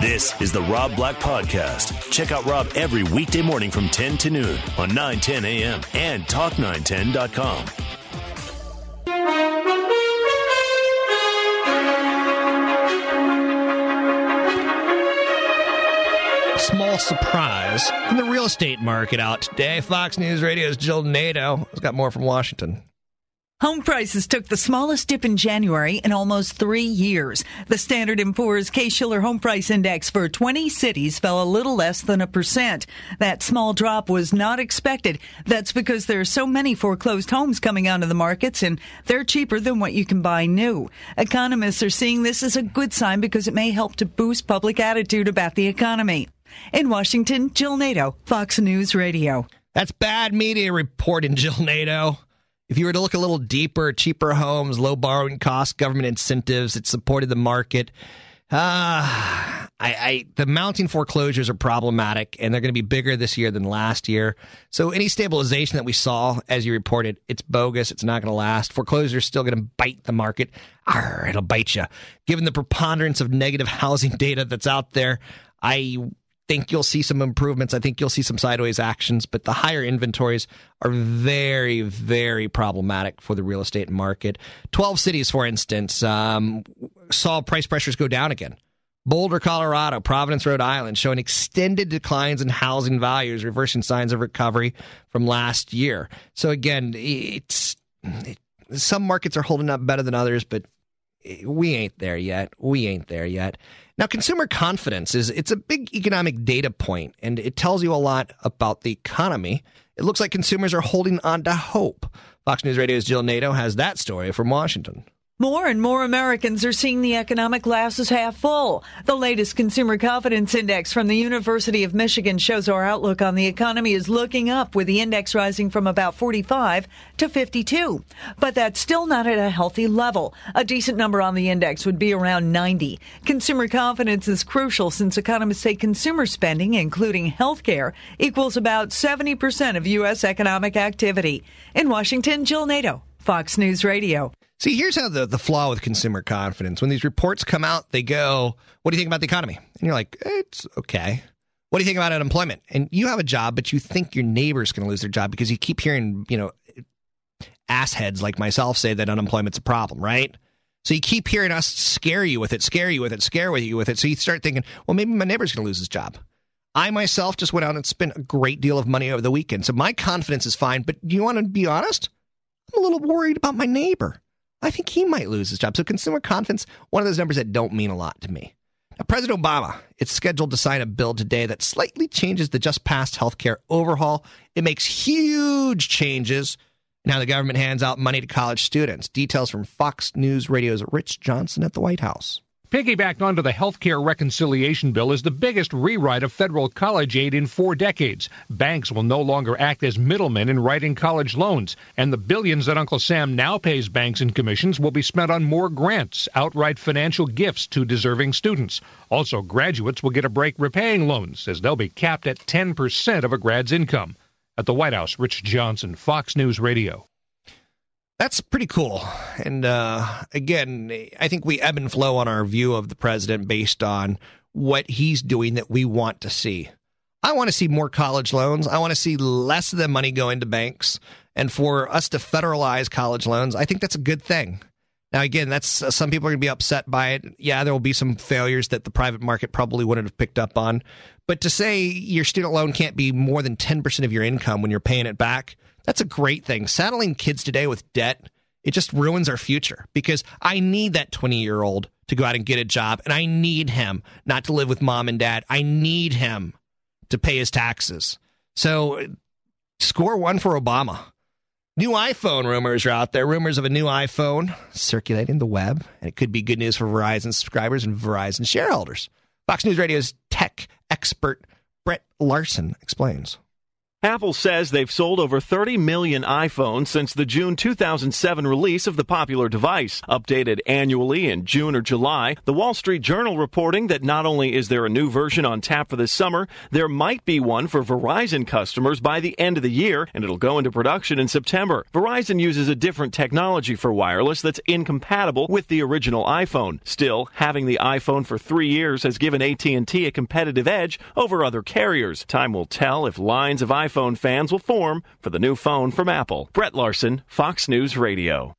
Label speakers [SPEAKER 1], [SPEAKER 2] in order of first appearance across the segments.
[SPEAKER 1] This is the Rob Black Podcast. Check out Rob every weekday morning from 10 to noon on 910 a.m. and talk910.com.
[SPEAKER 2] Small surprise from the real estate market out today. Fox News Radio's Jill Nato has got more from Washington.
[SPEAKER 3] Home prices took the smallest dip in January in almost three years. The Standard & Poor's Case-Shiller Home Price Index for 20 cities fell a little less than a percent. That small drop was not expected. That's because there are so many foreclosed homes coming onto the markets and they're cheaper than what you can buy new. Economists are seeing this as a good sign because it may help to boost public attitude about the economy. In Washington, Jill Nato, Fox News Radio.
[SPEAKER 2] That's bad media reporting, Jill Nato. If you were to look a little deeper, cheaper homes, low borrowing costs, government incentives, it supported the market. Uh, I, I, the mounting foreclosures are problematic, and they're going to be bigger this year than last year. So any stabilization that we saw, as you reported, it's bogus. It's not going to last. Foreclosures still going to bite the market. Arr, it'll bite you. Given the preponderance of negative housing data that's out there, I think you'll see some improvements. I think you'll see some sideways actions, but the higher inventories are very, very problematic for the real estate market. 12 cities, for instance, um, saw price pressures go down again. Boulder, Colorado, Providence, Rhode Island, showing extended declines in housing values, reversing signs of recovery from last year. So again, it's it, some markets are holding up better than others, but we ain't there yet. We ain't there yet. Now, consumer confidence is it's a big economic data point, and it tells you a lot about the economy. It looks like consumers are holding on to hope. Fox News Radio's Jill Nato has that story from Washington.
[SPEAKER 3] More and more Americans are seeing the economic glass as half full. The latest Consumer Confidence Index from the University of Michigan shows our outlook on the economy is looking up, with the index rising from about 45 to 52. But that's still not at a healthy level. A decent number on the index would be around 90. Consumer confidence is crucial since economists say consumer spending, including healthcare, equals about 70% of U.S. economic activity. In Washington, Jill Nato, Fox News Radio.
[SPEAKER 2] See, here's how the, the flaw with consumer confidence. When these reports come out, they go, What do you think about the economy? And you're like, It's okay. What do you think about unemployment? And you have a job, but you think your neighbor's going to lose their job because you keep hearing, you know, assheads like myself say that unemployment's a problem, right? So you keep hearing us scare you with it, scare you with it, scare you with it. So you start thinking, well, maybe my neighbor's going to lose his job. I myself just went out and spent a great deal of money over the weekend. So my confidence is fine. But do you want to be honest? I'm a little worried about my neighbor. I think he might lose his job. So consumer confidence, one of those numbers that don't mean a lot to me. Now, President Obama is scheduled to sign a bill today that slightly changes the just passed healthcare overhaul. It makes huge changes in how the government hands out money to college students. Details from Fox News Radio's Rich Johnson at the White House.
[SPEAKER 4] Piggybacked onto the health care reconciliation bill is the biggest rewrite of federal college aid in four decades. Banks will no longer act as middlemen in writing college loans, and the billions that Uncle Sam now pays banks in commissions will be spent on more grants, outright financial gifts to deserving students. Also, graduates will get a break repaying loans, as they'll be capped at 10% of a grad's income. At the White House, Rich Johnson, Fox News Radio.
[SPEAKER 2] That's pretty cool. And uh, again, I think we ebb and flow on our view of the president based on what he's doing that we want to see. I want to see more college loans. I want to see less of the money going to banks. And for us to federalize college loans, I think that's a good thing. Now, again, that's uh, some people are going to be upset by it. Yeah, there will be some failures that the private market probably wouldn't have picked up on. But to say your student loan can't be more than 10% of your income when you're paying it back, that's a great thing. Saddling kids today with debt, it just ruins our future because I need that 20 year old to go out and get a job and I need him not to live with mom and dad. I need him to pay his taxes. So score one for Obama. New iPhone rumors are out there. Rumors of a new iPhone circulating the web, and it could be good news for Verizon subscribers and Verizon shareholders. Fox News Radio's tech expert Brett Larson explains.
[SPEAKER 5] Apple says they've sold over 30 million iPhones since the June 2007 release of the popular device. Updated annually in June or July, the Wall Street Journal reporting that not only is there a new version on tap for this summer, there might be one for Verizon customers by the end of the year, and it'll go into production in September. Verizon uses a different technology for wireless that's incompatible with the original iPhone. Still, having the iPhone for three years has given AT&T a competitive edge over other carriers. Time will tell if lines of iPhone iPhone fans will form for the new phone from Apple. Brett Larson, Fox News Radio.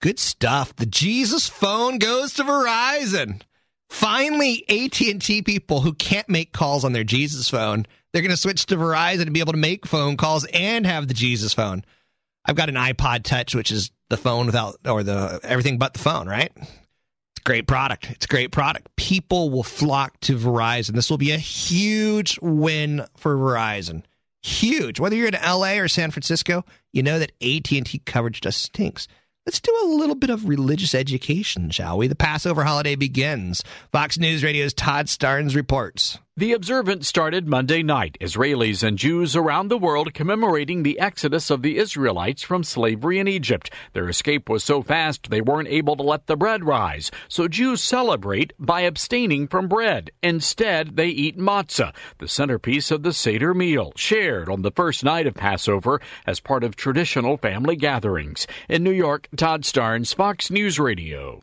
[SPEAKER 2] Good stuff. The Jesus phone goes to Verizon. Finally, AT&T people who can't make calls on their Jesus phone, they're going to switch to Verizon and be able to make phone calls and have the Jesus phone. I've got an iPod Touch, which is the phone without or the everything but the phone, right? Great product. It's a great product. People will flock to Verizon. This will be a huge win for Verizon. Huge. Whether you're in LA or San Francisco, you know that AT&T coverage just stinks. Let's do a little bit of religious education, shall we? The Passover holiday begins. Fox News Radio's Todd Starnes reports.
[SPEAKER 6] The observance started Monday night, Israelis and Jews around the world commemorating the exodus of the Israelites from slavery in Egypt. Their escape was so fast they weren't able to let the bread rise, so Jews celebrate by abstaining from bread. Instead, they eat matzah, the centerpiece of the Seder meal, shared on the first night of Passover as part of traditional family gatherings. In New York, Todd Starnes, Fox News Radio.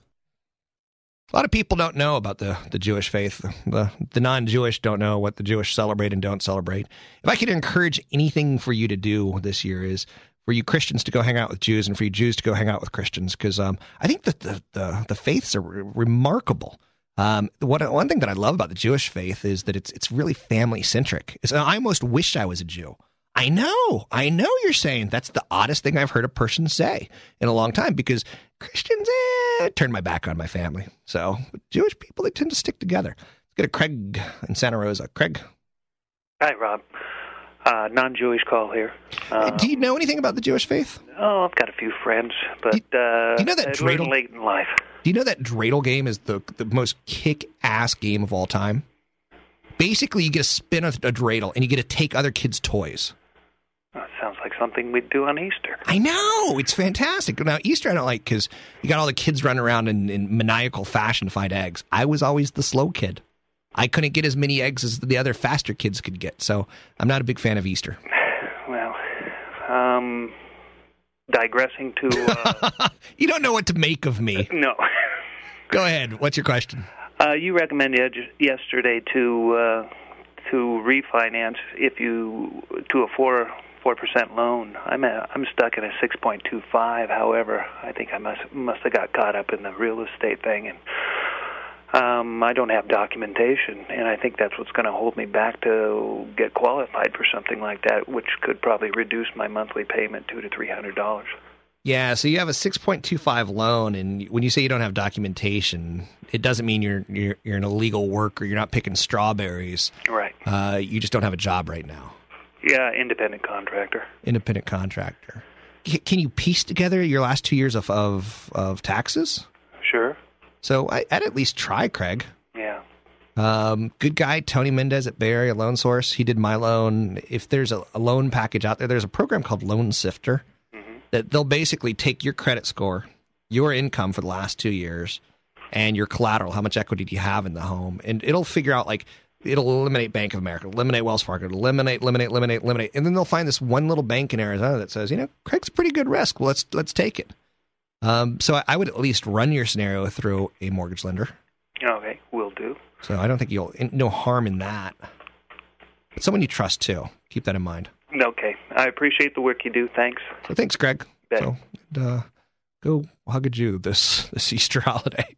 [SPEAKER 2] A lot of people don't know about the, the Jewish faith. The, the non Jewish don't know what the Jewish celebrate and don't celebrate. If I could encourage anything for you to do this year is for you Christians to go hang out with Jews and for you Jews to go hang out with Christians because um, I think that the, the, the faiths are re- remarkable. Um, what, one thing that I love about the Jewish faith is that it's it's really family centric. I almost wish I was a Jew. I know, I know you're saying that's the oddest thing I've heard a person say in a long time because Christians, eh, turn my back on my family. So Jewish people, they tend to stick together. Let's go to Craig in Santa Rosa. Craig.
[SPEAKER 7] Hi, Rob. Uh, non-Jewish call here. Uh,
[SPEAKER 2] Do you know anything about the Jewish faith?
[SPEAKER 7] Oh, I've got a few friends, but
[SPEAKER 2] do,
[SPEAKER 7] uh,
[SPEAKER 2] do you know that dreidel,
[SPEAKER 7] late in life.
[SPEAKER 2] Do you know that dreidel game is the the most kick-ass game of all time? Basically, you get to spin a, a dreidel and you get to take other kids' toys.
[SPEAKER 7] That sounds like something we'd do on Easter.
[SPEAKER 2] I know it's fantastic. Now Easter I don't like because you got all the kids running around in, in maniacal fashion to find eggs. I was always the slow kid. I couldn't get as many eggs as the other faster kids could get, so I'm not a big fan of Easter.
[SPEAKER 7] Well, um, digressing to
[SPEAKER 2] uh, you don't know what to make of me.
[SPEAKER 7] No.
[SPEAKER 2] Go ahead. What's your question?
[SPEAKER 7] Uh, you recommended yesterday to uh, to refinance if you to a four four percent loan. I'm a, I'm stuck at a six point two five. However, I think I must must have got caught up in the real estate thing, and um, I don't have documentation, and I think that's what's going to hold me back to get qualified for something like that, which could probably reduce my monthly payment two to three hundred dollars.
[SPEAKER 2] Yeah, so you have a 6.25 loan, and when you say you don't have documentation, it doesn't mean you're you're, you're an illegal worker. You're not picking strawberries.
[SPEAKER 7] Right.
[SPEAKER 2] Uh, you just don't have a job right now.
[SPEAKER 7] Yeah, independent contractor.
[SPEAKER 2] Independent contractor. Can you piece together your last two years of of, of taxes?
[SPEAKER 7] Sure.
[SPEAKER 2] So I, would at least try, Craig.
[SPEAKER 7] Yeah.
[SPEAKER 2] Um, good guy, Tony Mendez at Bay Area Loan Source. He did my loan. If there's a, a loan package out there, there's a program called Loan Sifter mm-hmm. that they'll basically take your credit score, your income for the last two years, and your collateral. How much equity do you have in the home? And it'll figure out like it'll eliminate Bank of America, eliminate Wells Fargo, eliminate, eliminate, eliminate, eliminate, and then they'll find this one little bank in Arizona that says, you know, Craig's a pretty good risk. Well, let's let's take it. Um, so I would at least run your scenario through a mortgage lender.
[SPEAKER 7] Okay, will do.
[SPEAKER 2] So I don't think you'll no harm in that. But someone you trust too. Keep that in mind.
[SPEAKER 7] Okay, I appreciate the work you do. Thanks.
[SPEAKER 2] So thanks, Greg.
[SPEAKER 7] Bet.
[SPEAKER 2] So uh, go hug a Jew this this Easter holiday.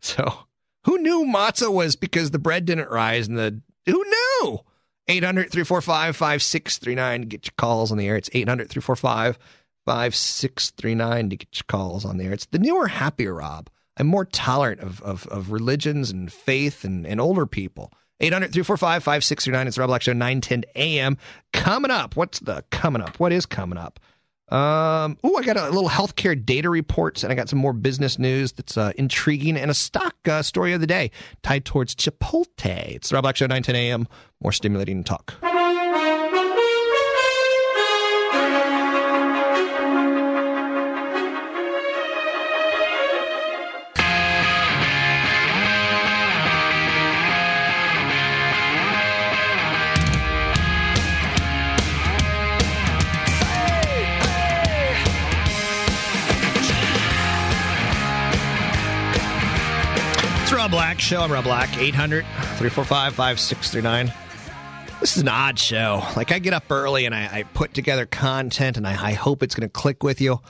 [SPEAKER 2] So who knew matzah was because the bread didn't rise and the who knew? 800 345 5639 get your calls on the air. It's 800 345 5639 to get your calls on the air. It's the newer, happier Rob I'm more tolerant of, of, of religions and faith and, and older people. 800 345 5639. It's Rob Black Show, 910 a.m. Coming up. What's the coming up? What is coming up? Um, oh, I got a little healthcare data reports, and I got some more business news that's uh, intriguing, and a stock uh, story of the day tied towards Chipotle. It's the Rob Black Show, 910 a.m. More stimulating talk. Black Show. I'm Rob Black. 800 345 5639. This is an odd show. Like, I get up early and I, I put together content and I, I hope it's going to click with you.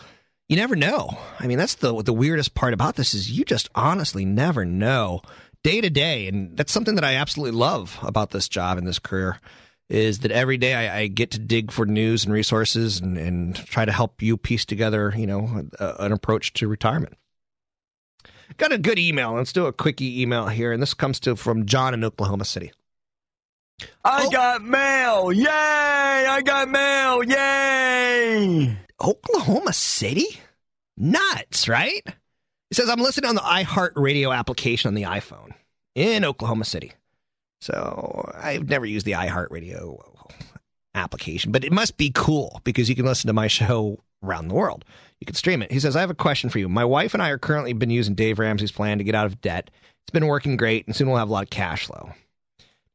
[SPEAKER 2] You never know. I mean, that's the the weirdest part about this is you just honestly never know day to day, and that's something that I absolutely love about this job and this career is that every day I, I get to dig for news and resources and, and try to help you piece together, you know, a, an approach to retirement. Got a good email. Let's do a quickie email here, and this comes to from John in Oklahoma City.
[SPEAKER 8] I oh. got mail. Yay! I got mail. Yay!
[SPEAKER 2] Oklahoma City? Nuts, right? He says, I'm listening on the iHeart radio application on the iPhone in Oklahoma City. So I've never used the iHeart radio application, but it must be cool because you can listen to my show around the world. You can stream it. He says, I have a question for you. My wife and I are currently been using Dave Ramsey's plan to get out of debt. It's been working great, and soon we'll have a lot of cash flow.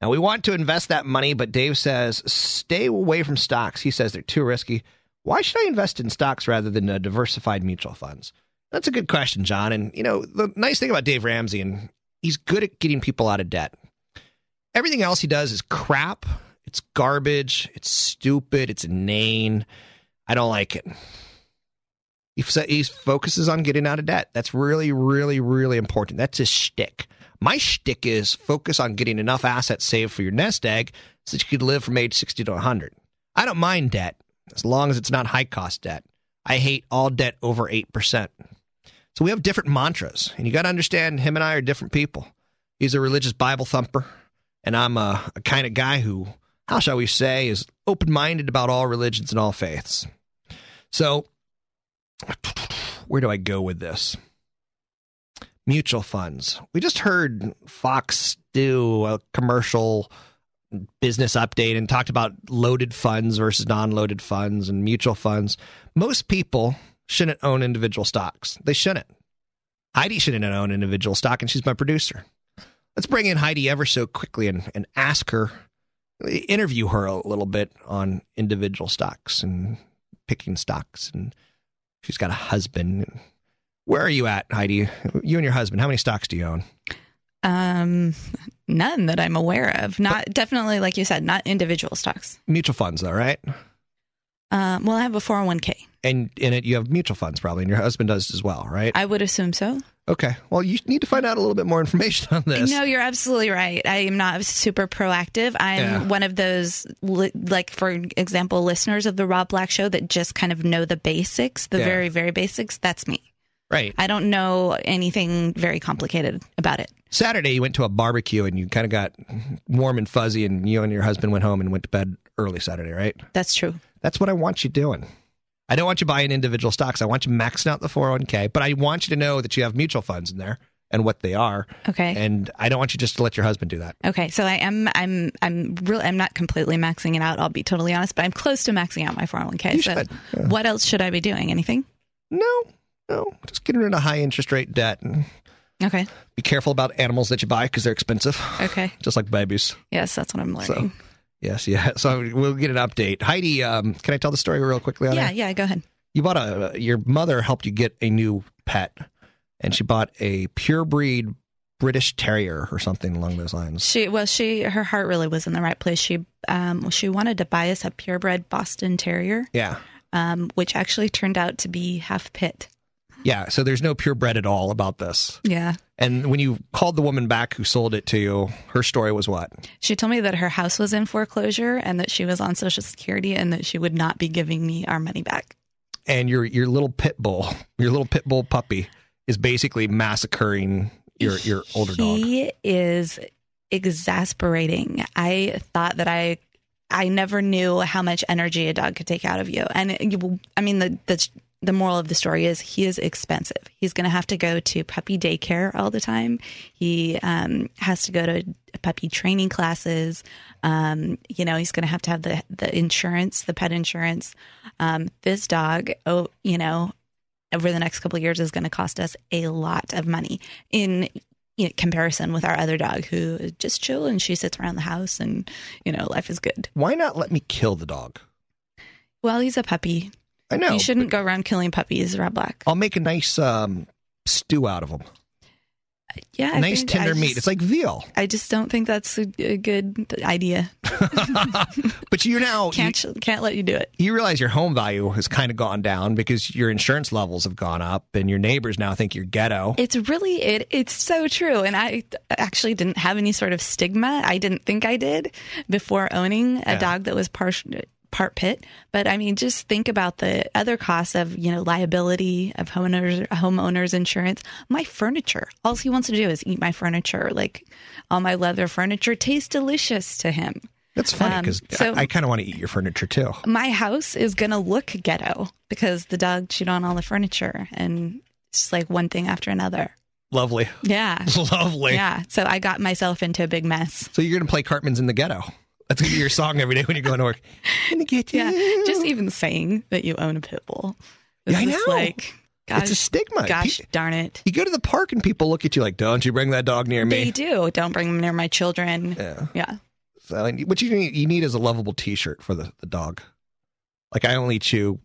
[SPEAKER 2] Now, we want to invest that money, but Dave says, stay away from stocks. He says they're too risky. Why should I invest in stocks rather than uh, diversified mutual funds? That's a good question, John. And, you know, the nice thing about Dave Ramsey, and he's good at getting people out of debt. Everything else he does is crap. It's garbage. It's stupid. It's inane. I don't like it. He, he focuses on getting out of debt. That's really, really, really important. That's his shtick. My shtick is focus on getting enough assets saved for your nest egg so that you could live from age 60 to 100. I don't mind debt as long as it's not high cost debt. I hate all debt over 8%. So we have different mantras, and you got to understand him and I are different people. He's a religious Bible thumper, and I'm a, a kind of guy who, how shall we say, is open minded about all religions and all faiths. So, where do I go with this? Mutual funds. We just heard Fox do a commercial business update and talked about loaded funds versus non loaded funds and mutual funds. Most people shouldn't own individual stocks. They shouldn't. Heidi shouldn't own individual stock, and she's my producer. Let's bring in Heidi ever so quickly and, and ask her, interview her a little bit on individual stocks and picking stocks. And she's got a husband. Where are you at, Heidi? You and your husband, how many stocks do you own?
[SPEAKER 9] Um, none that I'm aware of. Not definitely, like you said, not individual stocks.
[SPEAKER 2] Mutual funds, though, right?
[SPEAKER 9] Um, well, I have a 401k.
[SPEAKER 2] And in it, you have mutual funds probably, and your husband does as well, right?
[SPEAKER 9] I would assume so.
[SPEAKER 2] Okay. Well, you need to find out a little bit more information on this.
[SPEAKER 9] No, you're absolutely right. I am not super proactive. I'm
[SPEAKER 2] Yeah.
[SPEAKER 9] one of those, li- like, for example, listeners of the Rob Black Show that just kind of know the basics, the
[SPEAKER 2] Yeah.
[SPEAKER 9] very, very basics. That's me.
[SPEAKER 2] Right.
[SPEAKER 9] I don't know anything very complicated about it.
[SPEAKER 2] Saturday, you went to a barbecue and you kind of got warm and fuzzy, and you and your husband went home and went to bed early Saturday, right?
[SPEAKER 9] That's true.
[SPEAKER 2] That's what I want you doing. I don't want you buying individual stocks. I want you maxing out the 401k, but I want you to know that you have mutual funds in there and what they are.
[SPEAKER 9] Okay.
[SPEAKER 2] And I don't want you just to let your husband do that.
[SPEAKER 9] Okay, so I am I'm I'm really I'm not completely maxing it out. I'll be totally honest, but I'm close to maxing out my 401k.
[SPEAKER 2] You
[SPEAKER 9] so
[SPEAKER 2] should, yeah.
[SPEAKER 9] what else should I be doing? Anything?
[SPEAKER 2] No, no. Just get into high interest rate debt and
[SPEAKER 9] Okay.
[SPEAKER 2] be careful about animals that you buy because they're expensive,
[SPEAKER 9] Okay.
[SPEAKER 2] just like babies.
[SPEAKER 9] Yes, that's what I'm learning.
[SPEAKER 2] Yes, yeah. So we'll get an update. Heidi, um, can I tell the story real quickly on
[SPEAKER 9] yeah,
[SPEAKER 2] it?
[SPEAKER 9] yeah, go ahead.
[SPEAKER 2] You bought a, your mother helped you get a new pet, and she bought a pure breed British Terrier or something along those lines.
[SPEAKER 9] She well, she her heart really was in the right place. She um she wanted to buy us a purebred Boston Terrier,
[SPEAKER 2] Yeah.
[SPEAKER 9] um, which actually turned out to be half pit.
[SPEAKER 2] Yeah. So there's no purebred at all about this.
[SPEAKER 9] Yeah.
[SPEAKER 2] And when you called the woman back who sold it to you, her story was what?
[SPEAKER 9] She told me that her house was in foreclosure and that she was on Social Security and that she would not be giving me our money back.
[SPEAKER 2] And your your little pit bull, your little pit bull puppy, is basically massacring your your older dog.
[SPEAKER 9] He is exasperating. I thought that I I never knew how much energy a dog could take out of you. And it, I mean the the the moral of the story is he is expensive. He's going to have to go to puppy daycare all the time. He um, has to go to puppy training classes. Um, you know, he's going to have to have the the insurance, the pet insurance. Um, this dog, oh, you know, over the next couple of years is going to cost us a lot of money in you know, comparison with our other dog who is just chill and she sits around the house and you know life is good.
[SPEAKER 2] Why not let me kill the dog?
[SPEAKER 9] Well, he's a puppy.
[SPEAKER 2] I know.
[SPEAKER 9] You shouldn't go around killing puppies, Rob Black.
[SPEAKER 2] I'll make a nice um, stew out of them.
[SPEAKER 9] Yeah, I
[SPEAKER 2] nice tender meat. It's like veal.
[SPEAKER 9] I just don't think that's a, a good idea.
[SPEAKER 2] But you now
[SPEAKER 9] Can't can't let you do it.
[SPEAKER 2] you realize your home value has kind of gone down because your insurance levels have gone up and your neighbors now think you're ghetto.
[SPEAKER 9] It's really it. It's so true, and I actually didn't have any sort of stigma. I didn't think I did before owning a
[SPEAKER 2] Yeah.
[SPEAKER 9] dog that was partial. Part pit, but I mean, just think about the other costs of you know liability of homeowners homeowners insurance. My furniture, all he wants to do is eat my furniture. Like all my leather furniture tastes delicious to him.
[SPEAKER 2] That's funny
[SPEAKER 9] Um,
[SPEAKER 2] because
[SPEAKER 9] so-
[SPEAKER 2] I, I kind of want to eat your furniture too.
[SPEAKER 9] My house is gonna look ghetto because the dog chewed on all the furniture, and it's like one thing after another.
[SPEAKER 2] Lovely.
[SPEAKER 9] Yeah.
[SPEAKER 2] Lovely.
[SPEAKER 9] Yeah. So I got myself into a big mess.
[SPEAKER 2] So you're going to play Cartman's in the ghetto. That's to be your song every day when you're going to work. In the ghetto.
[SPEAKER 9] Yeah. Just even saying that you own a pit bull.
[SPEAKER 2] Yeah, I know.
[SPEAKER 9] Like, gosh,
[SPEAKER 2] it's a stigma.
[SPEAKER 9] Gosh
[SPEAKER 2] Pe-
[SPEAKER 9] darn it.
[SPEAKER 2] You go to the park and people look at you like, "Don't you bring that dog near me?"
[SPEAKER 9] They do. Don't bring them near my children.
[SPEAKER 2] Yeah.
[SPEAKER 9] Yeah.
[SPEAKER 2] So, what you need, you need is a lovable T-shirt for the, the dog. Like I only chew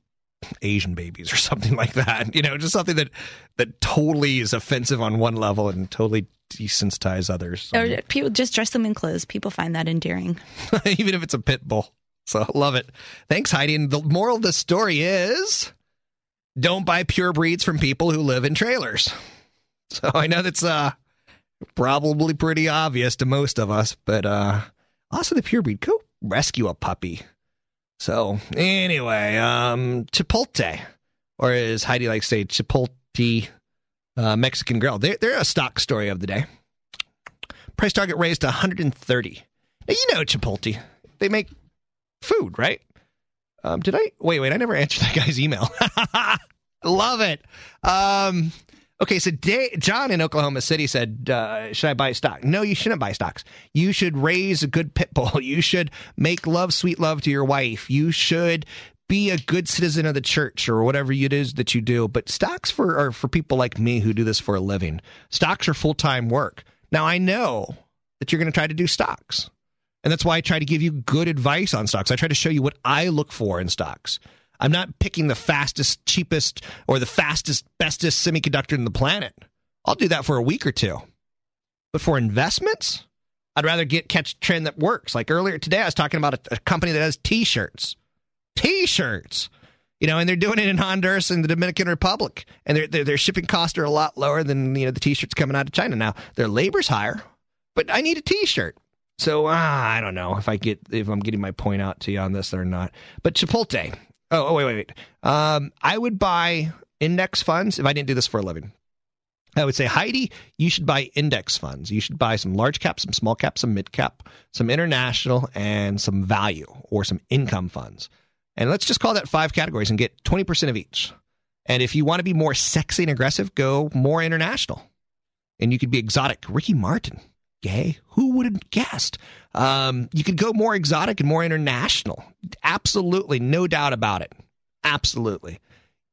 [SPEAKER 2] Asian babies or something like that. You know, just something that that totally is offensive on one level and totally desensitize others.
[SPEAKER 9] Or people just dress them in clothes. People find that endearing.
[SPEAKER 2] even if it's a pit bull. So love it. Thanks, Heidi. And the moral of the story is don't buy pure breeds from people who live in trailers. So I know that's uh probably pretty obvious to most of us, but uh also the pure breed, go rescue a puppy. So anyway, um Chipotle, or as Heidi likes to say, Chipotle uh, Mexican Grill. They're, they're a stock story of the day. Price target raised to 130. Now you know Chipotle. They make food, right? Um, did I wait? Wait, I never answered that guy's email. Love it. Um, okay, so Da- John in Oklahoma City said, uh, "Should I buy stock?" No, you shouldn't buy stocks. You should raise a good pit bull. You should make love, sweet love to your wife. You should be a good citizen of the church or whatever it is that you do. But stocks for are for people like me who do this for a living. Stocks are full time work. Now I know that you're going to try to do stocks. And that's why I try to give you good advice on stocks. I try to show you what I look for in stocks. I'm not picking the fastest, cheapest, or the fastest, bestest semiconductor in the planet. I'll do that for a week or two. But for investments, I'd rather get catch trend that works. Like earlier today, I was talking about a, a company that has T-shirts. T-shirts. You know, and they're doing it in Honduras and the Dominican Republic, and their their, their shipping costs are a lot lower than you know the T-shirts coming out of China. Now their labor's higher, but I need a T-shirt. So uh, I don't know if I get if I'm getting my point out to you on this or not. But Chipotle. Oh, oh wait, wait, wait. Um, I would buy index funds if I didn't do this for a living. I would say, Heidi, you should buy index funds. You should buy some large cap, some small cap, some mid cap, some international, and some value or some income funds. And let's just call that five categories and get 20% of each. And if you want to be more sexy and aggressive, go more international. And you could be exotic. Ricky Martin, gay. Who would have guessed? Um, you could go more exotic and more international. Absolutely. No doubt about it. Absolutely.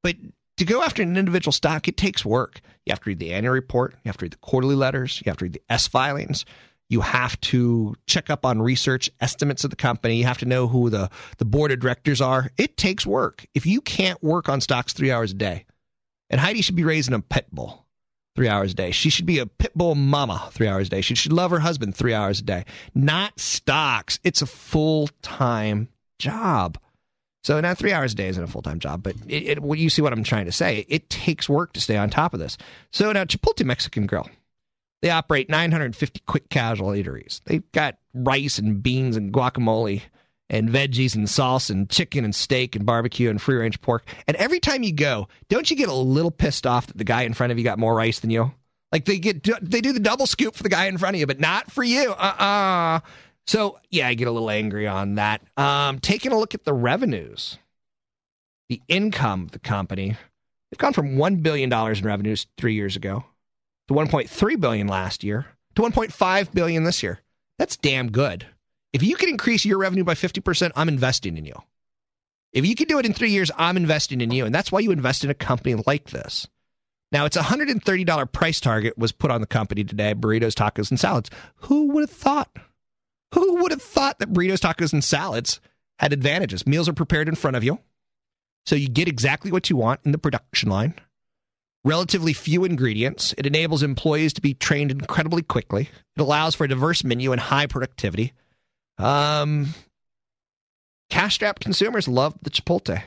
[SPEAKER 2] But to go after an individual stock, it takes work. You have to read the annual report, you have to read the quarterly letters, you have to read the S filings. You have to check up on research estimates of the company. You have to know who the, the board of directors are. It takes work. If you can't work on stocks three hours a day, and Heidi should be raising a pit bull three hours a day. She should be a pit bull mama three hours a day. She should love her husband three hours a day, not stocks. It's a full time job. So now three hours a day isn't a full time job, but it, it, you see what I'm trying to say. It takes work to stay on top of this. So now Chipotle Mexican Grill, they operate 950 quick casual eateries. They've got rice and beans and guacamole and veggies and sauce and chicken and steak and barbecue and free range pork. And every time you go, don't you get a little pissed off that the guy in front of you got more rice than you? Like they get they do the double scoop for the guy in front of you, but not for you. Uh-uh. So yeah, I get a little angry on that. Um, taking a look at the revenues, the income of the company, they've gone from one billion dollars in revenues three years ago to 1.3 billion last year to 1.5 billion this year. That's damn good. If you can increase your revenue by 50%, I'm investing in you. If you can do it in three years, I'm investing in you. And that's why you invest in a company like this. Now, it's a $130 price target was put on the company today burritos, tacos, and salads. Who would have thought? Who would have thought that burritos, tacos, and salads had advantages? Meals are prepared in front of you. So you get exactly what you want in the production line. Relatively few ingredients. It enables employees to be trained incredibly quickly. It allows for a diverse menu and high productivity. Um, cash strapped consumers love the Chipotle.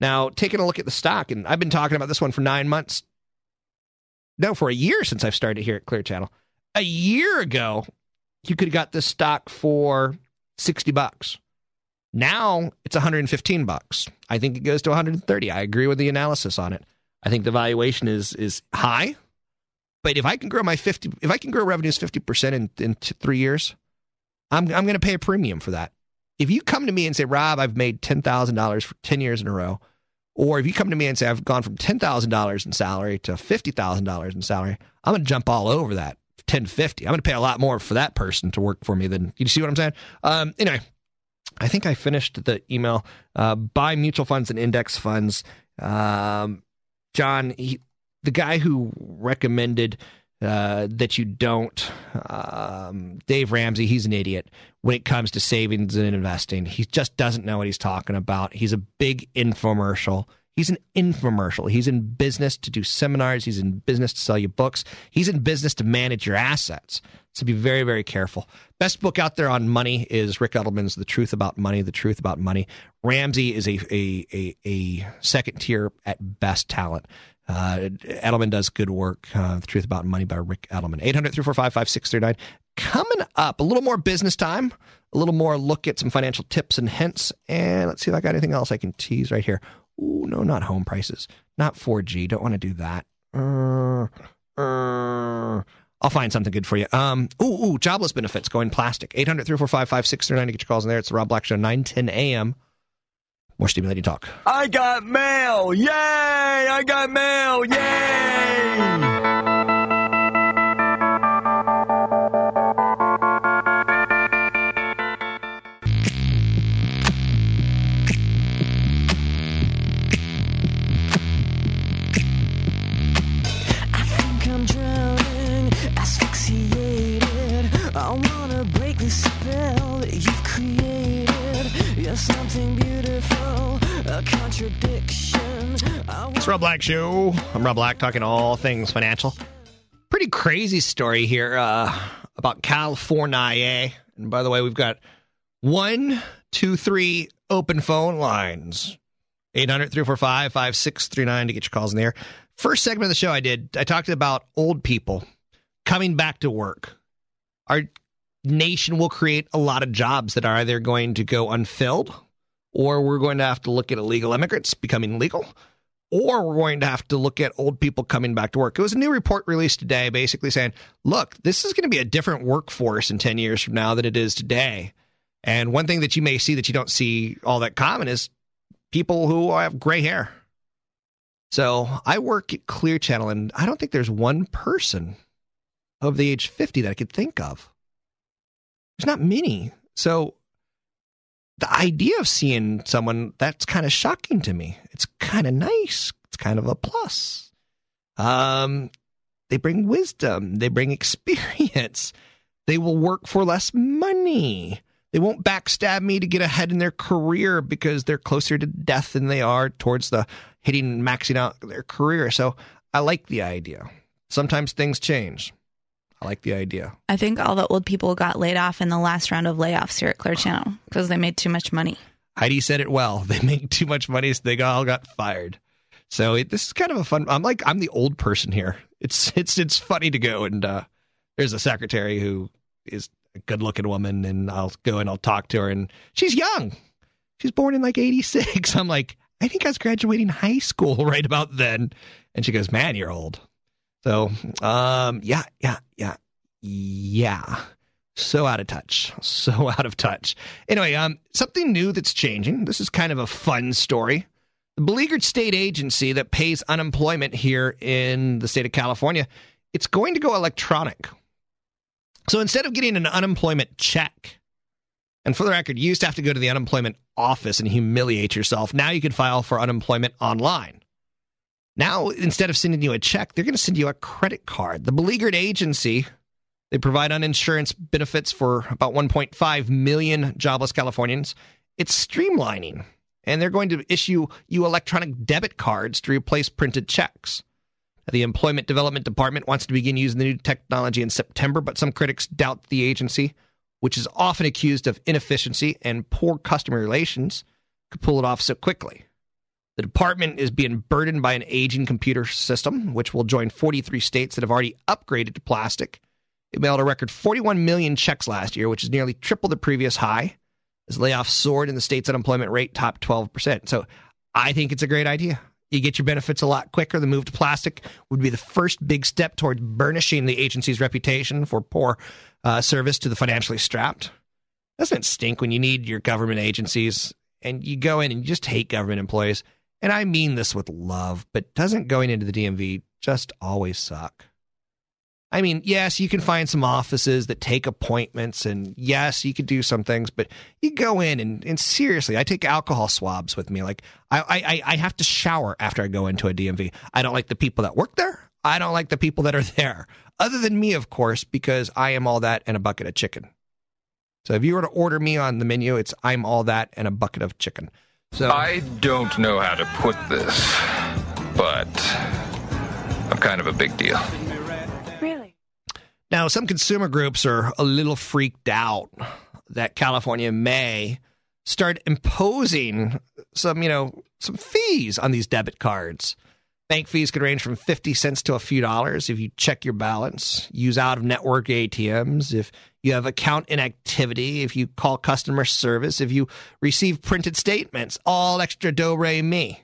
[SPEAKER 2] Now, taking a look at the stock, and I've been talking about this one for nine months. No, for a year since I've started here at Clear Channel. A year ago, you could have got this stock for 60 bucks. Now it's 115 bucks. I think it goes to 130. I agree with the analysis on it. I think the valuation is is high, but if I can grow my 50, if I can grow revenues 50 percent in in t- three years, I'm I'm going to pay a premium for that. If you come to me and say, Rob, I've made ten thousand dollars for ten years in a row, or if you come to me and say, I've gone from ten thousand dollars in salary to fifty thousand dollars in salary, I'm going to jump all over that. 1050. I'm going to pay a lot more for that person to work for me than you see what I'm saying? Um, anyway, I think I finished the email. Uh, buy mutual funds and index funds. Um, John, he, the guy who recommended uh, that you don't. Um, Dave Ramsey, he's an idiot when it comes to savings and investing. He just doesn't know what he's talking about. He's a big infomercial. He's an infomercial. He's in business to do seminars. He's in business to sell you books. He's in business to manage your assets. So be very, very careful. Best book out there on money is Rick Edelman's The Truth About Money, The Truth About Money. Ramsey is a, a, a, a second tier at best talent. Uh, Edelman does good work. Uh, the Truth About Money by Rick Edelman. 800 345 5639. Coming up, a little more business time, a little more look at some financial tips and hints. And let's see if I got anything else I can tease right here. Ooh, no, not home prices. Not 4G. Don't want to do that. Uh, uh, I'll find something good for you. Um, ooh, ooh, jobless benefits going plastic. 800 345 5639 to get your calls in there. It's the Rob Black Show, 9 10 a.m. More stimulating talk.
[SPEAKER 8] I got mail! Yay! I got mail! Yay!
[SPEAKER 10] I think I'm drowning, asphyxiated. I wanna break the spell that you've created. You're something
[SPEAKER 2] It's Rob Black Show. I'm Rob Black, talking all things financial. Pretty crazy story here uh, about California. And by the way, we've got one, two, three open phone lines 800 345 5639 to get your calls in the air. First segment of the show I did, I talked about old people coming back to work. Our nation will create a lot of jobs that are either going to go unfilled or we're going to have to look at illegal immigrants becoming legal or we're going to have to look at old people coming back to work. It was a new report released today basically saying, look, this is going to be a different workforce in 10 years from now than it is today. And one thing that you may see that you don't see all that common is people who have gray hair. So I work at Clear Channel, and I don't think there's one person of the age 50 that I could think of. There's not many. So the idea of seeing someone that's kind of shocking to me. It's kind of nice. It's kind of a plus. Um, they bring wisdom. They bring experience. They will work for less money. They won't backstab me to get ahead in their career because they're closer to death than they are towards the hitting maxing out their career. So I like the idea. Sometimes things change. I like the idea.
[SPEAKER 9] I think all the old people got laid off in the last round of layoffs here at Clear Channel because they made too much money.
[SPEAKER 2] Heidi said it well. They make too much money, so they all got fired. So it, this is kind of a fun. I'm like I'm the old person here. It's it's it's funny to go and uh, there's a secretary who is a good looking woman, and I'll go and I'll talk to her, and she's young. She's born in like '86. I'm like, I think I was graduating high school right about then, and she goes, "Man, you're old." So, um, yeah, yeah, yeah, yeah. So out of touch. So out of touch. Anyway, um, something new that's changing. This is kind of a fun story. The beleaguered state agency that pays unemployment here in the state of California, it's going to go electronic. So instead of getting an unemployment check, and for the record, you used to have to go to the unemployment office and humiliate yourself. Now you can file for unemployment online. Now, instead of sending you a check, they're going to send you a credit card. The beleaguered agency, they provide uninsurance benefits for about 1.5 million jobless Californians. It's streamlining, and they're going to issue you electronic debit cards to replace printed checks. The Employment Development Department wants to begin using the new technology in September, but some critics doubt the agency, which is often accused of inefficiency and poor customer relations, could pull it off so quickly. The department is being burdened by an aging computer system, which will join 43 states that have already upgraded to plastic. It mailed a record 41 million checks last year, which is nearly triple the previous high. As layoffs soared and the state's unemployment rate topped 12%. So I think it's a great idea. You get your benefits a lot quicker. The move to plastic would be the first big step towards burnishing the agency's reputation for poor uh, service to the financially strapped. Doesn't it stink when you need your government agencies and you go in and you just hate government employees? And I mean this with love, but doesn't going into the DMV just always suck? I mean, yes, you can find some offices that take appointments, and yes, you could do some things, but you go in and, and seriously, I take alcohol swabs with me. Like, I, I, I have to shower after I go into a DMV. I don't like the people that work there. I don't like the people that are there, other than me, of course, because I am all that and a bucket of chicken. So if you were to order me on the menu, it's I'm all that and a bucket of chicken. So
[SPEAKER 11] I don't know how to put this, but I'm kind of a big deal. Really?
[SPEAKER 2] Now, some consumer groups are a little freaked out that California may start imposing some, you know, some fees on these debit cards. Bank fees could range from 50 cents to a few dollars if you check your balance, use out of network ATMs, if you have account inactivity, if you call customer service, if you receive printed statements, all extra do re mi.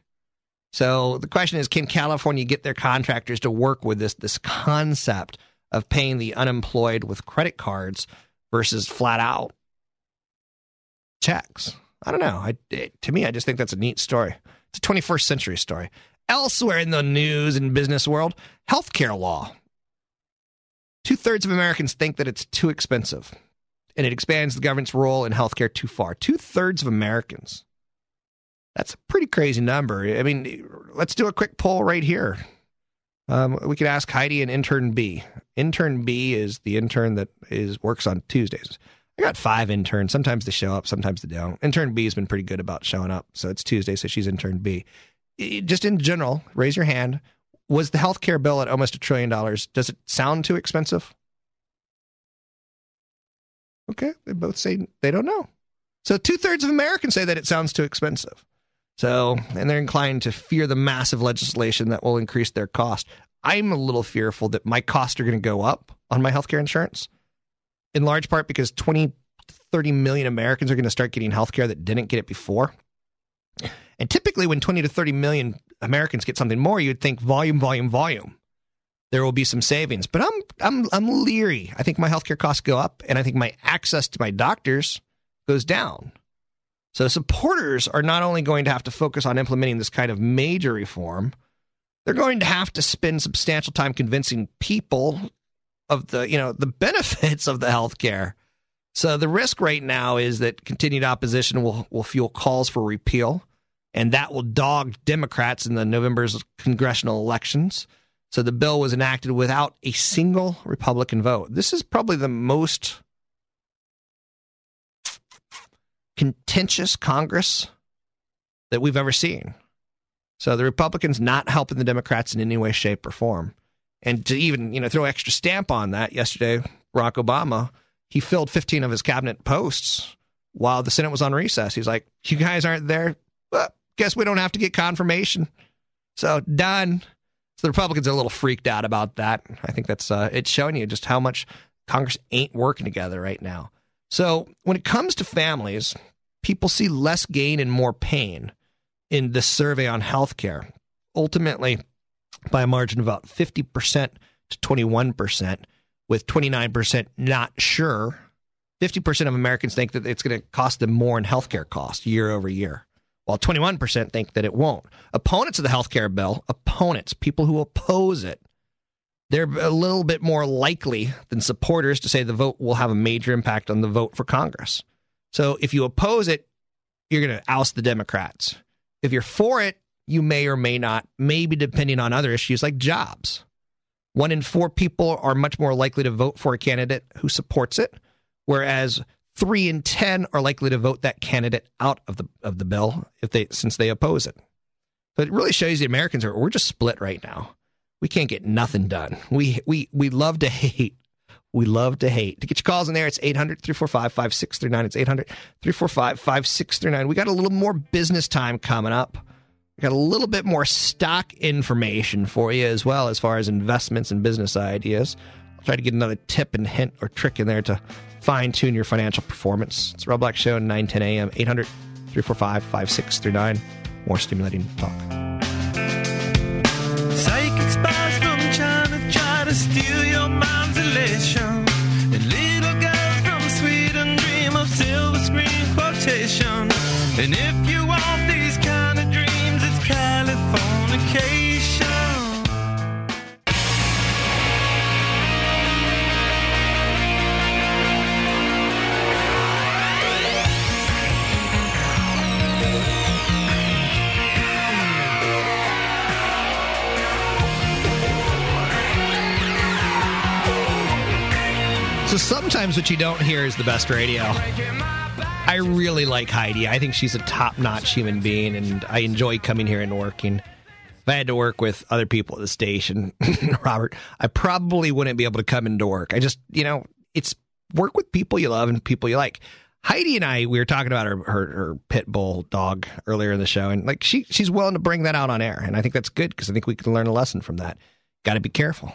[SPEAKER 2] So the question is can California get their contractors to work with this this concept of paying the unemployed with credit cards versus flat out checks. I don't know. I, it, to me, I just think that's a neat story. It's a 21st century story. Elsewhere in the news and business world, healthcare law. Two thirds of Americans think that it's too expensive, and it expands the government's role in healthcare too far. Two thirds of Americans. That's a pretty crazy number. I mean, let's do a quick poll right here. Um, we could ask Heidi and intern B. Intern B is the intern that is works on Tuesdays. I got five interns. Sometimes they show up, sometimes they don't. Intern B has been pretty good about showing up. So it's Tuesday, so she's intern B. Just in general, raise your hand. Was the healthcare bill at almost a trillion dollars? Does it sound too expensive? Okay, they both say they don't know. So two thirds of Americans say that it sounds too expensive. So, and they're inclined to fear the massive legislation that will increase their cost. I'm a little fearful that my costs are going to go up on my healthcare insurance, in large part because 20, 30 million Americans are going to start getting healthcare that didn't get it before. And typically, when 20 to 30 million Americans get something more, you'd think volume, volume, volume. There will be some savings, but I'm I'm I'm leery. I think my healthcare costs go up, and I think my access to my doctors goes down. So supporters are not only going to have to focus on implementing this kind of major reform, they're going to have to spend substantial time convincing people of the, you know, the benefits of the health care. So the risk right now is that continued opposition will will fuel calls for repeal, and that will dog Democrats in the November's congressional elections. So the bill was enacted without a single Republican vote. This is probably the most contentious Congress that we've ever seen. So the Republicans not helping the Democrats in any way, shape, or form. And to even, you know, throw extra stamp on that, yesterday, Barack Obama, he filled 15 of his cabinet posts while the Senate was on recess. He's like, you guys aren't there. Well, guess we don't have to get confirmation. So done. So the Republicans are a little freaked out about that. I think that's uh, it's showing you just how much Congress ain't working together right now. So when it comes to families, people see less gain and more pain in this survey on healthcare. Ultimately, by a margin of about 50% to 21%, with 29% not sure. 50% of Americans think that it's going to cost them more in healthcare costs year over year, while 21% think that it won't. Opponents of the healthcare bill, opponents, people who oppose it, they're a little bit more likely than supporters to say the vote will have a major impact on the vote for Congress. So if you oppose it, you're going to oust the Democrats. If you're for it, you may or may not, maybe depending on other issues like jobs. One in four people are much more likely to vote for a candidate who supports it, whereas three in ten are likely to vote that candidate out of the of the bill if they since they oppose it. So it really shows the Americans are we're just split right now. We can't get nothing done. We we we love to hate. We love to hate. To get your calls in there, it's 800 345 5639. It's 800 345 5639. We got a little more business time coming up. Got a little bit more stock information for you as well as far as investments and business ideas. I'll try to get another tip and hint or trick in there to fine tune your financial performance. It's Rob Black Show, 9 10 a.m., 800 345 5639. More stimulating talk.
[SPEAKER 10] Psychic spies from China try to steal
[SPEAKER 2] So sometimes what you don't hear is the best radio. I really like Heidi. I think she's a top notch human being, and I enjoy coming here and working. If I had to work with other people at the station, Robert, I probably wouldn't be able to come into work. I just, you know, it's work with people you love and people you like. Heidi and I, we were talking about her, her, her pit bull dog earlier in the show, and like she she's willing to bring that out on air, and I think that's good because I think we can learn a lesson from that. Got to be careful.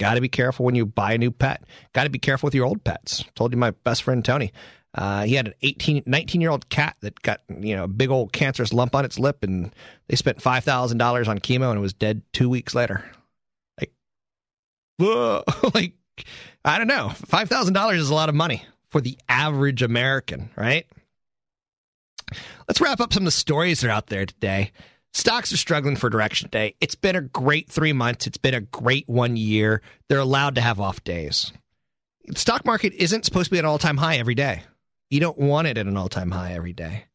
[SPEAKER 2] Got to be careful when you buy a new pet. Got to be careful with your old pets. Told you my best friend Tony. Uh, he had an 18, 19 year old cat that got you know a big old cancerous lump on its lip, and they spent five thousand dollars on chemo, and it was dead two weeks later. Like, like I don't know, five thousand dollars is a lot of money for the average American, right? Let's wrap up some of the stories that are out there today. Stocks are struggling for direction today. It's been a great three months. It's been a great one year. They're allowed to have off days. The stock market isn't supposed to be at all time high every day. You don't want it at an all time high every day.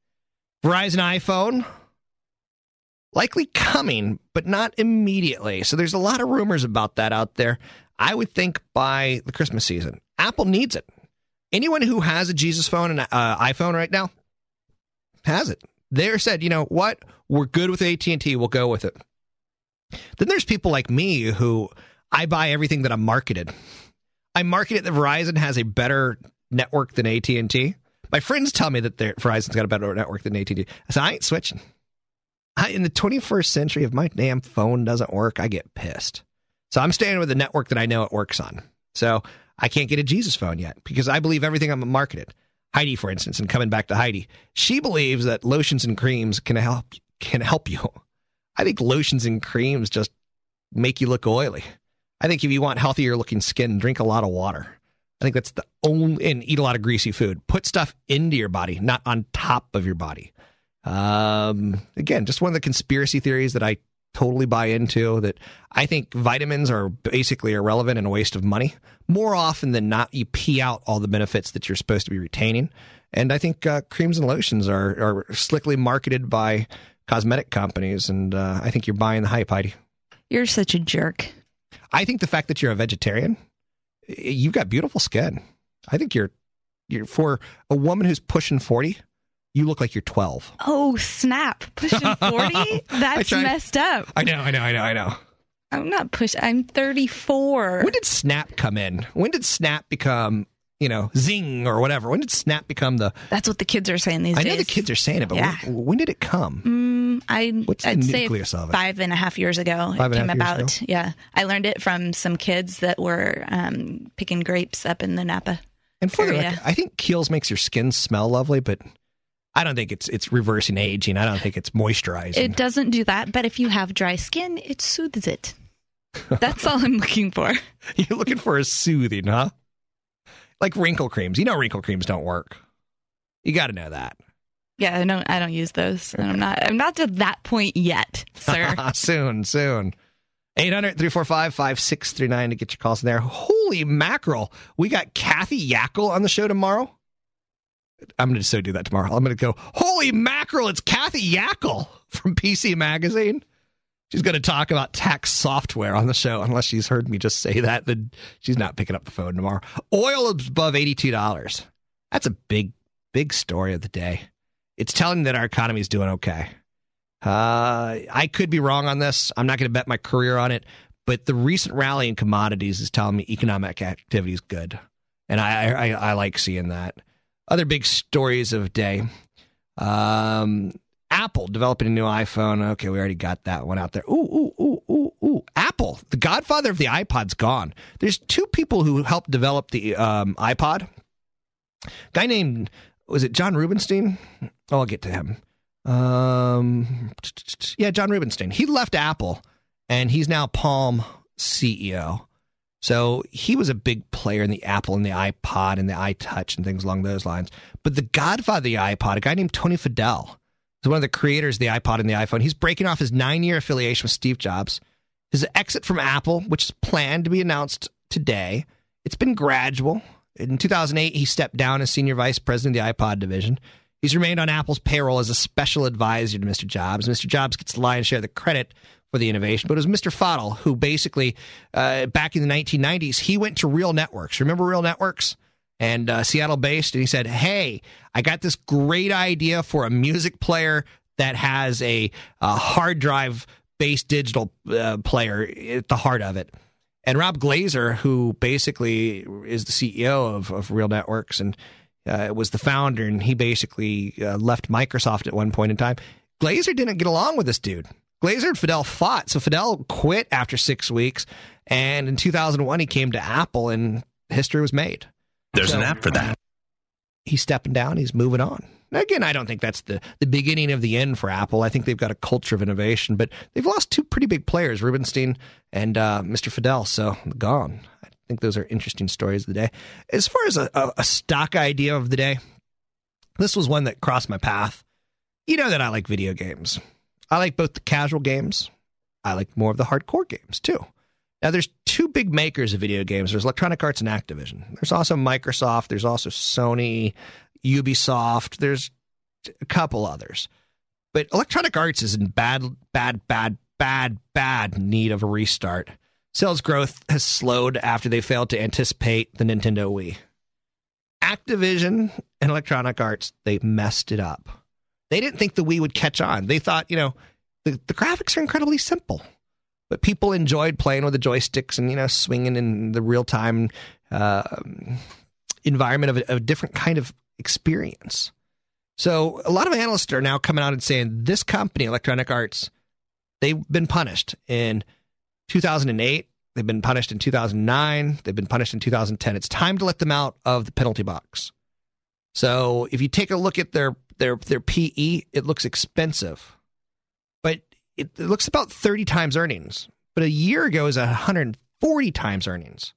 [SPEAKER 2] Verizon iPhone, likely coming, but not immediately. So there's a lot of rumors about that out there. I would think by the Christmas season. Apple needs it. Anyone who has a Jesus phone and uh, iPhone right now has it. They said, you know what? We're good with AT and T. We'll go with it. Then there's people like me who I buy everything that I'm marketed. I market it that Verizon has a better network than AT and T. My friends tell me that Verizon's got a better network than AT and T. I said I ain't switching. I, in the 21st century, if my damn phone doesn't work, I get pissed. So I'm staying with the network that I know it works on. So I can't get a Jesus phone yet because I believe everything I'm marketed. Heidi, for instance, and coming back to Heidi, she believes that lotions and creams can help can help you. I think lotions and creams just make you look oily. I think if you want healthier looking skin, drink a lot of water. I think that's the only and eat a lot of greasy food. Put stuff into your body, not on top of your body. Um, again, just one of the conspiracy theories that I totally buy into that I think vitamins are basically irrelevant and a waste of money. More often than not, you pee out all the benefits that you're supposed to be retaining. And I think uh, creams and lotions are, are slickly marketed by cosmetic companies. And uh, I think you're buying the hype, Heidi.
[SPEAKER 9] You're such a jerk.
[SPEAKER 2] I think the fact that you're a vegetarian, you've got beautiful skin. I think you're you're for a woman who's pushing 40, you look like you're 12.
[SPEAKER 9] Oh, snap. Pushing 40? That's messed up.
[SPEAKER 2] I know, I know, I know, I know.
[SPEAKER 9] I'm not push. I'm 34.
[SPEAKER 2] When did Snap come in? When did Snap become, you know, Zing or whatever? When did Snap become the
[SPEAKER 9] That's what the kids are saying these
[SPEAKER 2] I
[SPEAKER 9] days.
[SPEAKER 2] I know the kids are saying it, but
[SPEAKER 9] Yeah.
[SPEAKER 2] when, when did it come?
[SPEAKER 9] Um, I
[SPEAKER 2] What's the
[SPEAKER 9] I'd say
[SPEAKER 2] of it?
[SPEAKER 9] five and a half years ago
[SPEAKER 2] Five
[SPEAKER 9] it
[SPEAKER 2] and
[SPEAKER 9] came
[SPEAKER 2] half years
[SPEAKER 9] about. Yeah, I learned it from some kids that were um, picking grapes up in the Napa.
[SPEAKER 2] And for the record, I think Kiehl's makes your skin smell lovely, but I don't think it's it's reversing aging. I don't think it's moisturizing.
[SPEAKER 9] It doesn't do that, but if you have dry skin, it soothes it. That's all I'm looking for.
[SPEAKER 2] You're looking for a soothing, huh? Like wrinkle creams. You know wrinkle creams don't work. You got to know that.
[SPEAKER 9] Yeah, I don't. I don't use those. I'm not. I'm not to that point yet, sir.
[SPEAKER 2] soon, soon. 800 345 5639 to get your calls in there. Holy mackerel. We got Kathy Yakal on the show tomorrow. I'm going to so do that tomorrow. I'm going to go, holy mackerel, it's Kathy Yakal from PC Magazine. She's going to talk about tax software on the show, unless she's heard me just say that. Then she's not picking up the phone tomorrow. Oil is above $82. That's a big, big story of the day. It's telling that our economy is doing okay. Uh, I could be wrong on this. I'm not going to bet my career on it, but the recent rally in commodities is telling me economic activity is good, and I, I, I like seeing that. Other big stories of day. Um, Apple developing a new iPhone. Okay, we already got that one out there. Ooh, ooh, ooh, ooh, ooh. Apple, the godfather of the iPod's gone. There's two people who helped develop the um, iPod. Guy named was it John Rubinstein? Oh, I'll get to him. Um, yeah, John Rubinstein. He left Apple, and he's now Palm CEO. So he was a big player in the Apple and the iPod and the iTouch and things along those lines. But the godfather of the iPod, a guy named Tony Fadell, is one of the creators of the iPod and the iPhone. He's breaking off his nine year affiliation with Steve Jobs. His exit from Apple, which is planned to be announced today, it's been gradual. In 2008, he stepped down as senior vice president of the iPod division. He's remained on Apple's payroll as a special advisor to Mr. Jobs. Mr. Jobs gets the lion's share of the credit for the innovation, but it was Mr. Fadell who basically, uh, back in the 1990s, he went to Real Networks. Remember Real Networks? And uh, Seattle based, and he said, Hey, I got this great idea for a music player that has a, a hard drive based digital uh, player at the heart of it. And Rob Glaser, who basically is the CEO of, of Real Networks and uh, was the founder, and he basically uh, left Microsoft at one point in time. Glaser didn't get along with this dude. Glaser and Fadell fought, so Fadell quit after six weeks, and in 2001 he came to Apple, and history was made.
[SPEAKER 12] There's
[SPEAKER 2] So-
[SPEAKER 12] an app for that.
[SPEAKER 2] He's stepping down. He's moving on. Again, I don't think that's the, the beginning of the end for Apple. I think they've got a culture of innovation, but they've lost two pretty big players, Rubinstein and uh, Mr. Fadell. So gone. I think those are interesting stories of the day. As far as a, a, a stock idea of the day, this was one that crossed my path. You know that I like video games. I like both the casual games. I like more of the hardcore games too. Now, there's two big makers of video games. There's Electronic Arts and Activision. There's also Microsoft. There's also Sony, Ubisoft. There's a couple others. But Electronic Arts is in bad, bad, bad, bad, bad need of a restart. Sales growth has slowed after they failed to anticipate the Nintendo Wii. Activision and Electronic Arts, they messed it up. They didn't think the Wii would catch on. They thought, you know, the, the graphics are incredibly simple but people enjoyed playing with the joysticks and you know swinging in the real time uh, environment of a, of a different kind of experience. So a lot of analysts are now coming out and saying this company, Electronic Arts, they've been punished in 2008. They've been punished in 2009. They've been punished in 2010. It's time to let them out of the penalty box. So if you take a look at their their their PE, it looks expensive, but it, it looks about 30 times earnings. But a year ago is 140 times earnings.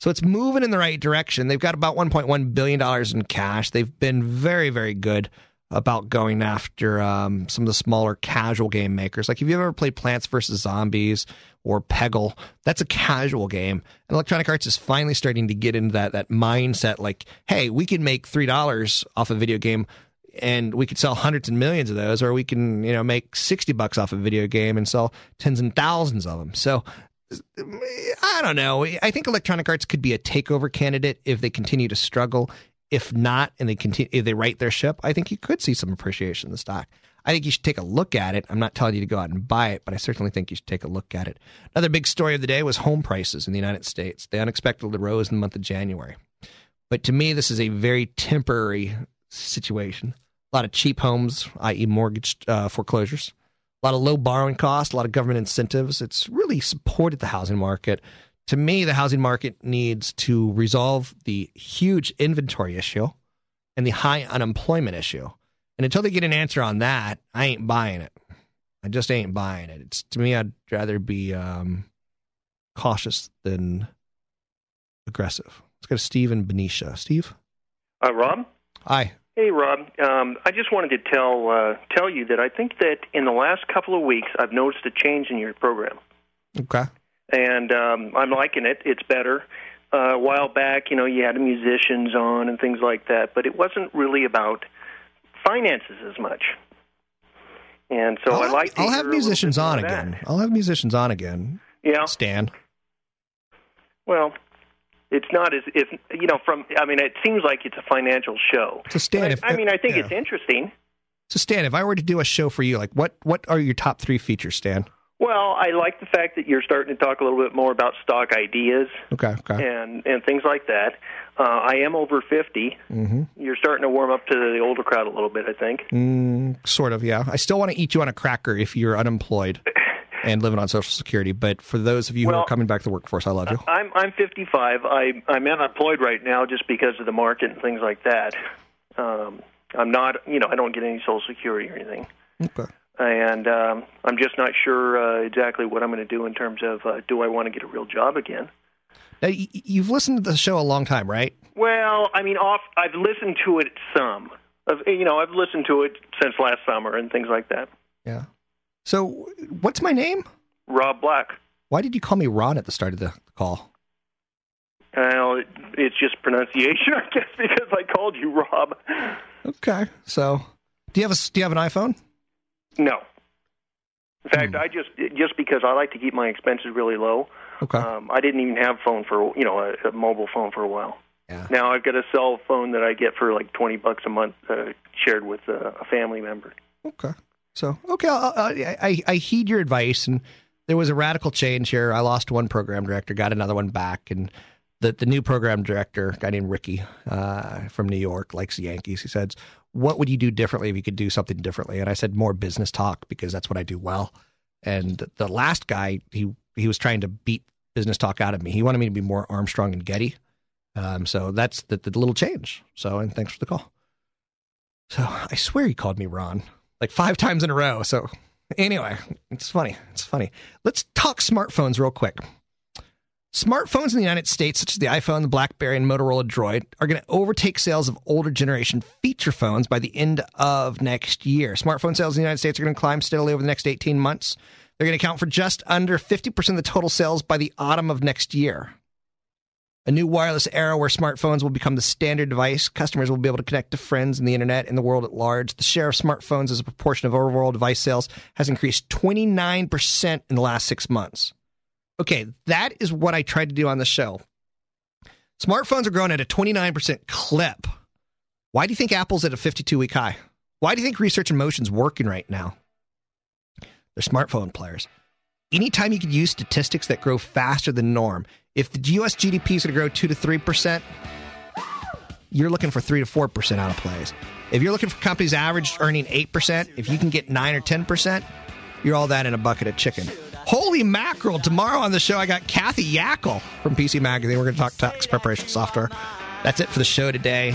[SPEAKER 2] So it's moving in the right direction. They've got about 1.1 billion dollars in cash. They've been very very good about going after um, some of the smaller casual game makers. Like if you've ever played Plants vs Zombies or Peggle, that's a casual game. And Electronic Arts is finally starting to get into that that mindset. Like, hey, we can make three dollars off a video game and we could sell hundreds and millions of those, or we can, you know, make 60 bucks off a video game and sell tens and thousands of them. So I don't know. I think Electronic Arts could be a takeover candidate if they continue to struggle. If not, and they continue, if they right their ship, I think you could see some appreciation in the stock. I think you should take a look at it. I'm not telling you to go out and buy it, but I certainly think you should take a look at it. Another big story of the day was home prices in the United States. They unexpectedly rose in the month of January. But to me, this is a very temporary situation. A lot of cheap homes, i.e., mortgage uh, foreclosures. a lot of low borrowing costs, a lot of government incentives. It's really supported the housing market. To me, the housing market needs to resolve the huge inventory issue and the high unemployment issue. And until they get an answer on that, I ain't buying it. I just ain't buying it. It's to me, I'd rather be um, cautious than aggressive. Let's go to Steve and Benicia. Steve,
[SPEAKER 13] Uh, Rob?
[SPEAKER 2] hi.
[SPEAKER 13] Hey, Rob. Um, I just wanted to tell uh, tell you that I think that in the last couple of weeks I've noticed a change in your program,
[SPEAKER 2] Okay.
[SPEAKER 13] and um, I'm liking it. It's better. Uh, a while back, you know, you had musicians on and things like that, but it wasn't really about finances as much. And so I like.
[SPEAKER 2] I'll have musicians on again. I'll have musicians on again.
[SPEAKER 13] Yeah.
[SPEAKER 2] Stan.
[SPEAKER 13] Well, it's not as if you know. From I mean, it seems like it's a financial show.
[SPEAKER 2] So Stan, if,
[SPEAKER 13] I mean, I think
[SPEAKER 2] yeah.
[SPEAKER 13] it's interesting.
[SPEAKER 2] So Stan, if I were to do a show for you, like what what are your top three features, Stan?
[SPEAKER 13] Well, I like the fact that you're starting to talk a little bit more about stock ideas
[SPEAKER 2] Okay. Okay.
[SPEAKER 13] and and things like that. Uh, I am over 50.
[SPEAKER 2] Mm-hmm.
[SPEAKER 13] You're starting to warm up to the older crowd a little bit, I think.
[SPEAKER 2] Mm, sort of, yeah. I still want to eat you on a cracker if you're unemployed and living on Social Security. But for those of you who are coming back to the workforce, I love you.
[SPEAKER 13] I'm I'm 55. I I'm unemployed right now just because of the market and things like that. Um, I'm not, you know, I don't get any Social Security or anything.
[SPEAKER 2] Okay.
[SPEAKER 13] And um, I'm just not sure uh, exactly what I'm going to do in terms of uh, do I want to get a real job again?
[SPEAKER 2] Now, you've listened to the show a long time, right?
[SPEAKER 13] Well, I mean, off. I've listened to it some. I've, you know, I've listened to it since last summer and things like that.
[SPEAKER 2] Yeah. So, what's my name?
[SPEAKER 13] Rob Black.
[SPEAKER 2] Why did you call me Ron at the start of the call?
[SPEAKER 13] Well, it, it's just pronunciation, I guess, because I called you Rob.
[SPEAKER 2] Okay. So, do you have a do you have an iPhone?
[SPEAKER 13] No. In
[SPEAKER 2] Hmm.
[SPEAKER 13] fact, I just just because I like to keep my expenses really low.
[SPEAKER 2] Okay.
[SPEAKER 13] Um, I didn't even have phone for you know a, a mobile phone for a while.
[SPEAKER 2] Yeah.
[SPEAKER 13] Now I've got a cell phone that I get for like twenty bucks a month, uh, shared with uh, a family member.
[SPEAKER 2] Okay. So, okay, I'll, I, I I heed your advice, and there was a radical change here. I lost one program director, got another one back, and the the new program director, a guy named Ricky uh, from New York, likes the Yankees. He said, "What would you do differently if you could do something differently?" And I said, "More business talk because that's what I do well." And the last guy, he he was trying to beat business talk out of me. He wanted me to be more Armstrong and Getty. Um, so that's the, the little change. So, and thanks for the call. So I swear he called me Ron like five times in a row. So anyway, it's funny. It's funny. Let's talk smartphones real quick. Smartphones in the United States, such as the iPhone, the BlackBerry, and Motorola Droid, are going to overtake sales of older generation feature phones by the end of next year. Smartphone sales in the United States are going to climb steadily over the next 18 months. They're going to account for just under 50% of the total sales by the autumn of next year. A new wireless era where smartphones will become the standard device. Customers will be able to connect to friends and the internet and the world at large. The share of smartphones as a proportion of overall device sales has increased 29% in the last six months. Okay, that is what I tried to do on the show. Smartphones are growing at a 29% clip. Why do you think Apple's at a 52 week high? Why do you think Research in Motion's working right now? They're smartphone players. Anytime you can use statistics that grow faster than norm, if the US GDP is going to grow 2 to 3%, you're looking for 3 to 4% out of plays. If you're looking for companies average earning 8%, if you can get 9 or 10%, you're all that in a bucket of chicken. Holy mackerel. Tomorrow on the show, I got Kathy Yakal from PC Magazine. We're going to talk tax preparation software. That's it for the show today.